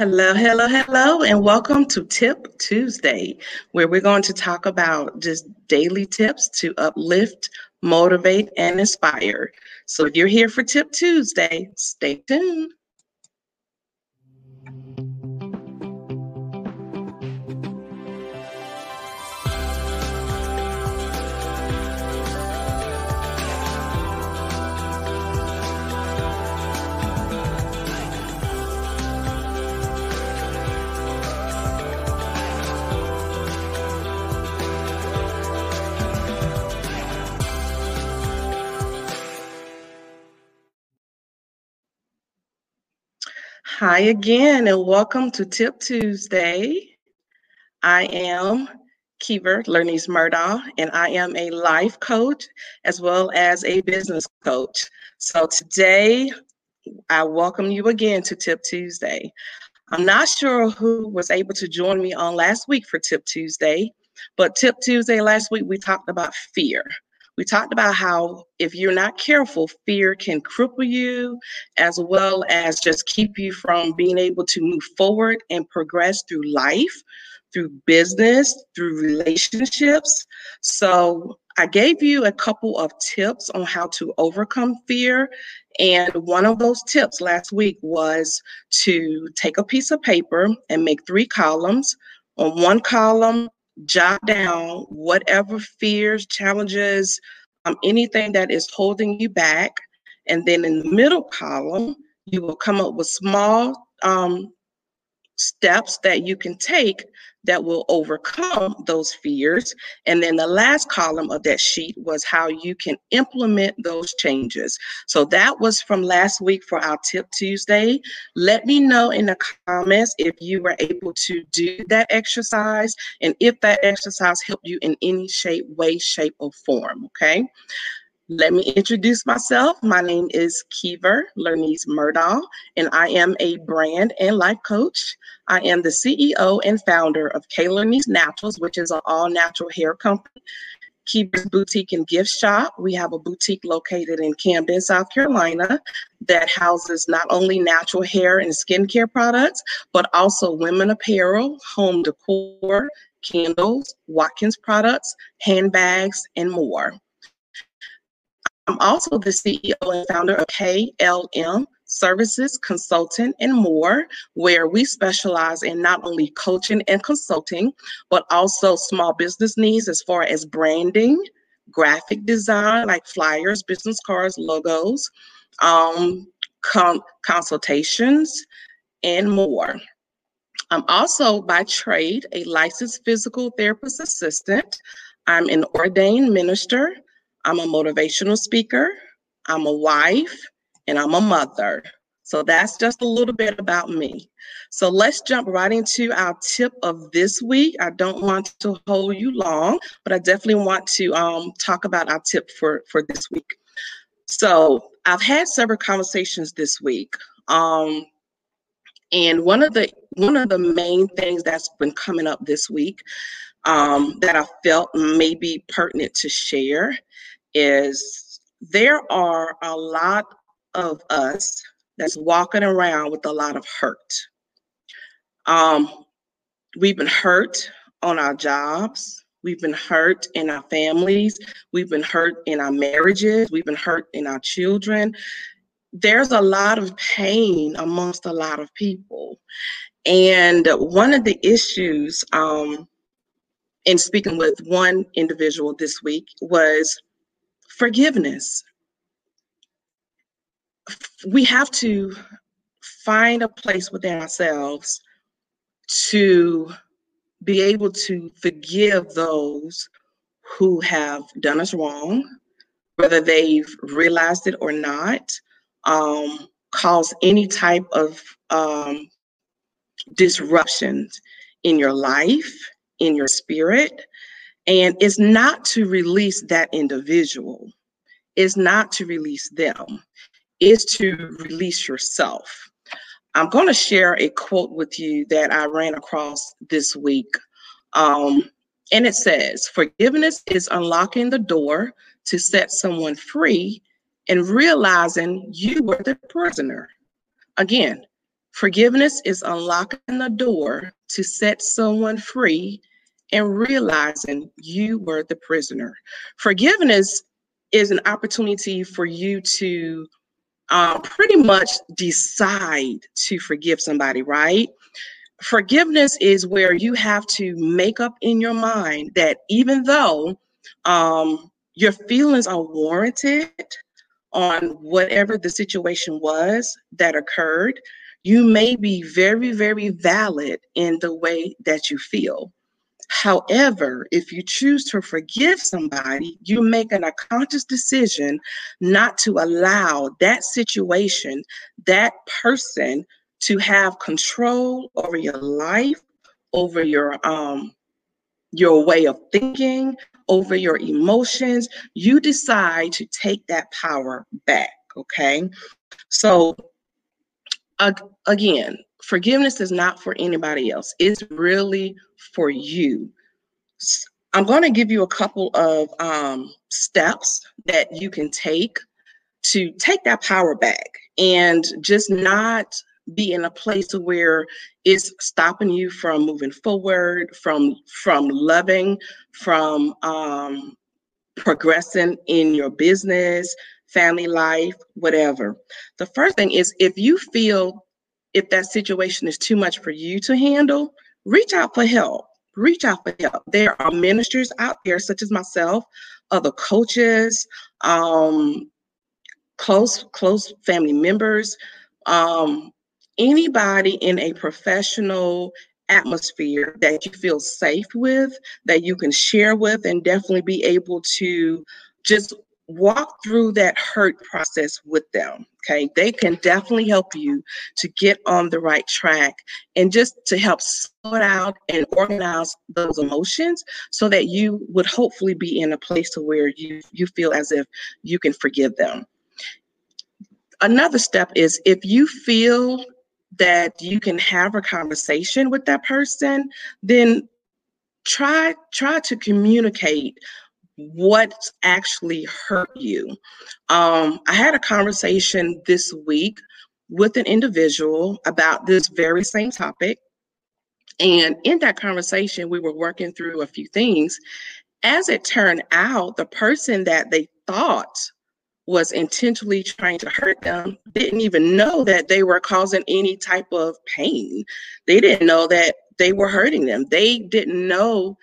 Hello, hello, hello, and welcome to Tip Tuesday, where we're going to talk about just daily tips to uplift, motivate, and inspire. So if you're here for Tip Tuesday, stay tuned. Hi again, and welcome to Tip Tuesday. I am Kiever Lernise Murdaugh, and I am a life coach as well as a business coach. So today, I welcome you again to Tip Tuesday. I'm not sure who was able to join me on last week for Tip Tuesday, but Tip Tuesday last week, we talked about fear. We talked about how if you're not careful, fear can cripple you as well as just keep you from being able to move forward and progress through life, through business, through relationships. So I gave you a couple of tips on how to overcome fear. And one of those tips last week was to take a piece of paper and make three columns. On one column, jot down whatever fears, challenges, um, anything that is holding you back. And then in the middle column, you will come up with small um, steps that you can take that will overcome those fears. And then the last column of that sheet was how you can implement those changes. So that was from last week for our Tip Tuesday. Let me know in the comments if you were able to do that exercise and if that exercise helped you in any shape, way, shape, or form. Okay. Let me introduce myself. My name is Kiever Lernise Murdaugh, and I am a brand and life coach. I am the CEO and founder of K Lernise Naturals, which is an all natural hair company. Kiever's Boutique and Gift Shop. We have a boutique located in Camden, South Carolina, that houses not only natural hair and skincare products, but also women apparel, home decor, candles, Watkins products, handbags, and more. I'm also the CEO and founder of KLM Services, Consulting, and more, where we specialize in not only coaching and consulting, but also small business needs as far as branding, graphic design, like flyers, business cards, logos, um, consultations, and more. I'm also by trade a licensed physical therapist assistant. I'm an ordained minister. I'm a motivational speaker, I'm a wife, and I'm a mother. So that's just a little bit about me. So let's jump right into our tip of this week. I don't want to hold you long, but I definitely want to um, talk about our tip for, for this week. So I've had several conversations this week. Um, and one of the one of the main things that's been coming up this week um, that I felt may be pertinent to share is there are a lot of us that's walking around with a lot of hurt. Um, we've been hurt on our jobs. We've been hurt in our families. We've been hurt in our marriages. We've been hurt in our children. There's a lot of pain amongst a lot of people. And one of the issues, um, in speaking with one individual this week, was forgiveness. We have to find a place within ourselves to be able to forgive those who have done us wrong, whether they've realized it or not, um, cause any type of um, disruptions in your life, in your spirit, and it's not to release that individual, it's not to release them, it's to release yourself. I'm going to share a quote with you that I ran across this week. Um, and it says, Forgiveness is unlocking the door to set someone free and realizing you were the prisoner. Again, Forgiveness is unlocking the door to set someone free and realizing you were the prisoner. Forgiveness is an opportunity for you to um, pretty much decide to forgive somebody, right? Forgiveness is where you have to make up in your mind that even though um, your feelings are warranted on whatever the situation was that occurred, you may be very, very valid in the way that you feel. However, if you choose to forgive somebody, you're making a conscious decision not to allow that situation, that person to have control over your life, over your um your way of thinking, over your emotions. You decide to take that power back, okay? So again, forgiveness is not for anybody else. It's really for you. I'm going to give you a couple of um, steps that you can take to take that power back and just not be in a place where it's stopping you from moving forward, from from loving, from um, progressing in your business, family life, whatever. The first thing is if you feel if that situation is too much for you to handle, reach out for help. Reach out for help. There are ministers out there, such as myself, other coaches, um, close close family members, um, anybody in a professional atmosphere that you feel safe with, that you can share with, and definitely be able to just walk through that hurt process with them. Okay, they can definitely help you to get on the right track and just to help sort out and organize those emotions so that you would hopefully be in a place to where you you feel as if you can forgive them. Another step is if you feel that you can have a conversation with that person, then try try to communicate what actually hurt you. Um, I had a conversation this week with an individual about this very same topic. And in that conversation, we were working through a few things. As it turned out, the person that they thought was intentionally trying to hurt them didn't even know that they were causing any type of pain. They didn't know that they were hurting them. They didn't know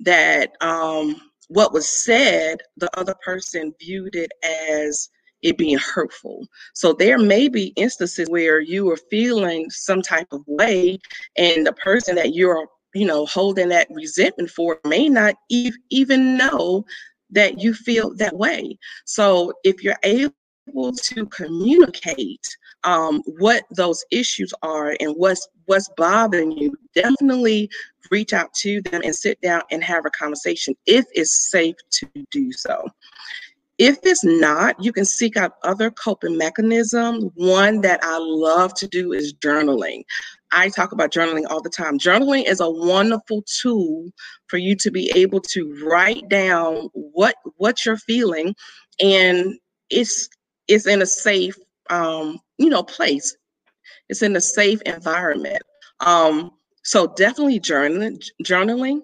that um, what was said, the other person viewed it as it being hurtful. So there may be instances where you are feeling some type of way, and the person that you're, you know, holding that resentment for may not e- even know that you feel that way. So if you're able to communicate um, what those issues are and what's what's bothering you, definitely reach out to them and sit down and have a conversation if it's safe to do so. If it's not, you can seek out other coping mechanisms. One that I love to do is journaling. I talk about journaling all the time. Journaling is a wonderful tool for you to be able to write down what what you're feeling, and it's it's in a safe um, you know place. It's in a safe environment. Um, so definitely journaling. Journaling.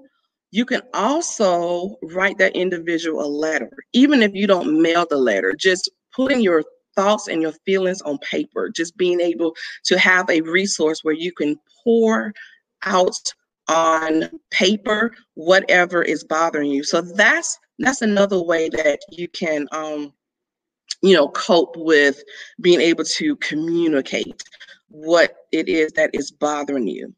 You can also write that individual a letter, even if you don't mail the letter. Just putting your thoughts and your feelings on paper, just being able to have a resource where you can pour out on paper whatever is bothering you. So that's that's another way that you can um you know cope with being able to communicate what it is that is bothering you.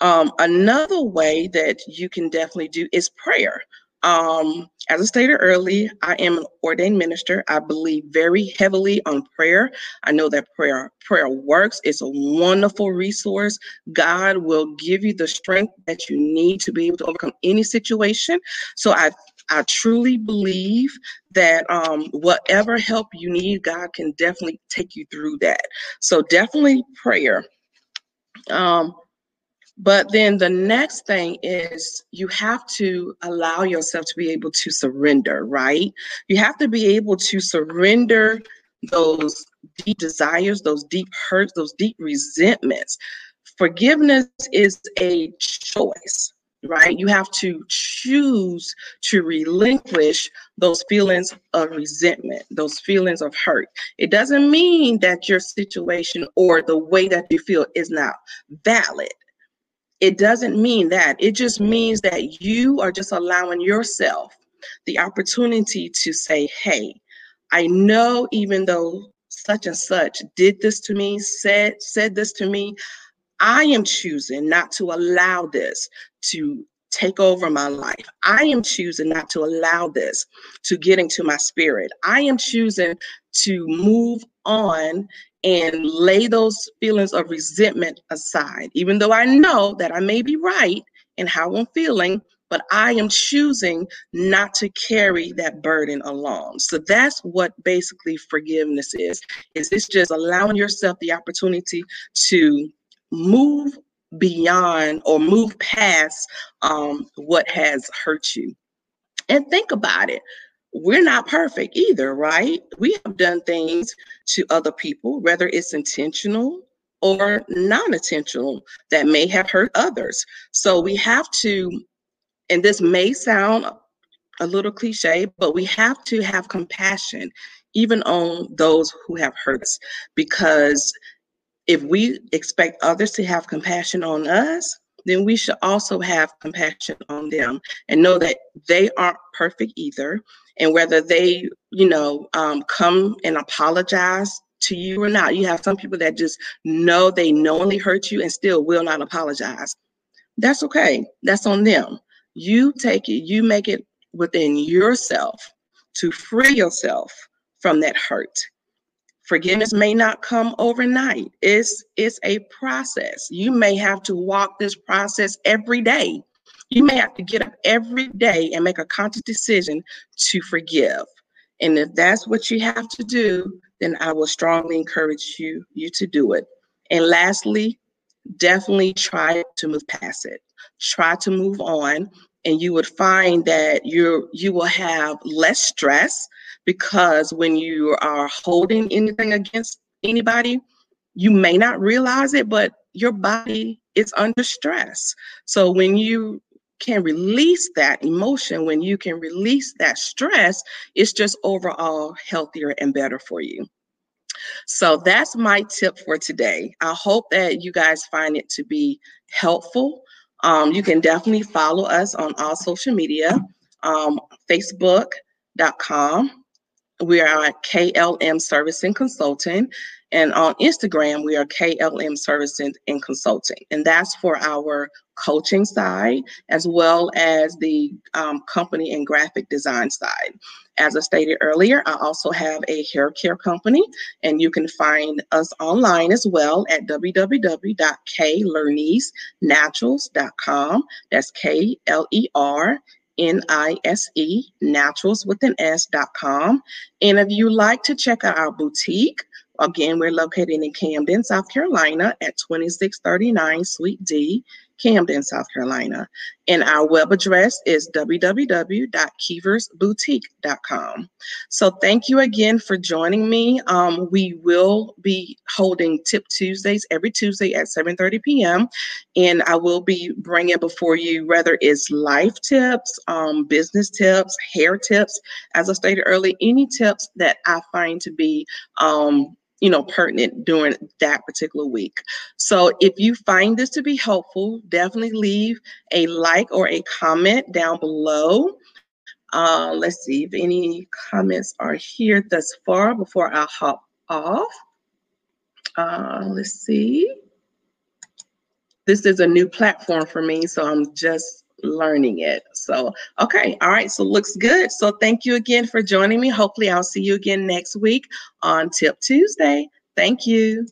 Um, another way that you can definitely do is prayer. Um, as I stated early, I am an ordained minister. I believe very heavily on prayer. I know that prayer prayer works. It's a wonderful resource. God will give you the strength that you need to be able to overcome any situation. So I I truly believe that um, whatever help you need, God can definitely take you through that. So definitely prayer. Um, but then the next thing is you have to allow yourself to be able to surrender, right? You have to be able to surrender those deep desires, those deep hurts, those deep resentments. Forgiveness is a choice right? You have to choose to relinquish those feelings of resentment, those feelings of hurt. It doesn't mean that your situation or the way that you feel is not valid. It doesn't mean that. It just means that you are just allowing yourself the opportunity to say, hey, I know even though such and such did this to me, said said this to me, I am choosing not to allow this to take over my life. I am choosing not to allow this to get into my spirit. I am choosing to move on and lay those feelings of resentment aside, even though I know that I may be right in how I'm feeling, but I am choosing not to carry that burden along. So that's what basically forgiveness is. Is this just allowing yourself the opportunity to move beyond or move past um, what has hurt you. And think about it. We're not perfect either, right? We have done things to other people, whether it's intentional or non intentional, that may have hurt others. So we have to, and this may sound a little cliche, but we have to have compassion even on those who have hurt us because if we expect others to have compassion on us, then we should also have compassion on them and know that they aren't perfect either. And whether they, you know, um, come and apologize to you or not, you have some people that just know they knowingly hurt you and still will not apologize. That's okay. That's on them. You take it, you make it within yourself to free yourself from that hurt Forgiveness may not come overnight. It's it's a process. You may have to walk this process every day. You may have to get up every day and make a conscious decision to forgive. And if that's what you have to do, then I will strongly encourage you you to do it. And lastly, definitely try to move past it. Try to move on and you would find that you you will have less stress because when you are holding anything against anybody, you may not realize it, but your body is under stress. So when you can release that emotion, when you can release that stress, it's just overall healthier and better for you. So that's my tip for today. I hope that you guys find it to be helpful. Um, you can definitely follow us on all social media, um, facebook.com we are KLM Servicing Consulting. And on Instagram, we are KLM Servicing and Consulting. And that's for our coaching side as well as the um, company and graphic design side. As I stated earlier, I also have a hair care company, and you can find us online as well at www.klernisenaturals.com. That's K L E R N-I-S-E, naturals with an S.com. And if you like to check out our boutique, again, we're located in Camden, South Carolina at 2639 Suite D, Camden, South Carolina. And our web address is www.keeversboutique.com. So thank you again for joining me. Um, we will be holding Tip Tuesdays every Tuesday at 7.30 p.m. And I will be bringing before you whether it's life tips, um, business tips, hair tips, as I stated earlier, any tips that I find to be um, you know, pertinent during that particular week. So if you find this to be helpful, definitely leave a like or a comment down below. Uh, let's see if any comments are here thus far before I hop off. Uh, let's see. This is a new platform for me, so I'm just learning it. So, okay. All right. So, looks good. So, thank you again for joining me. Hopefully, I'll see you again next week on Tip Tuesday. Thank you.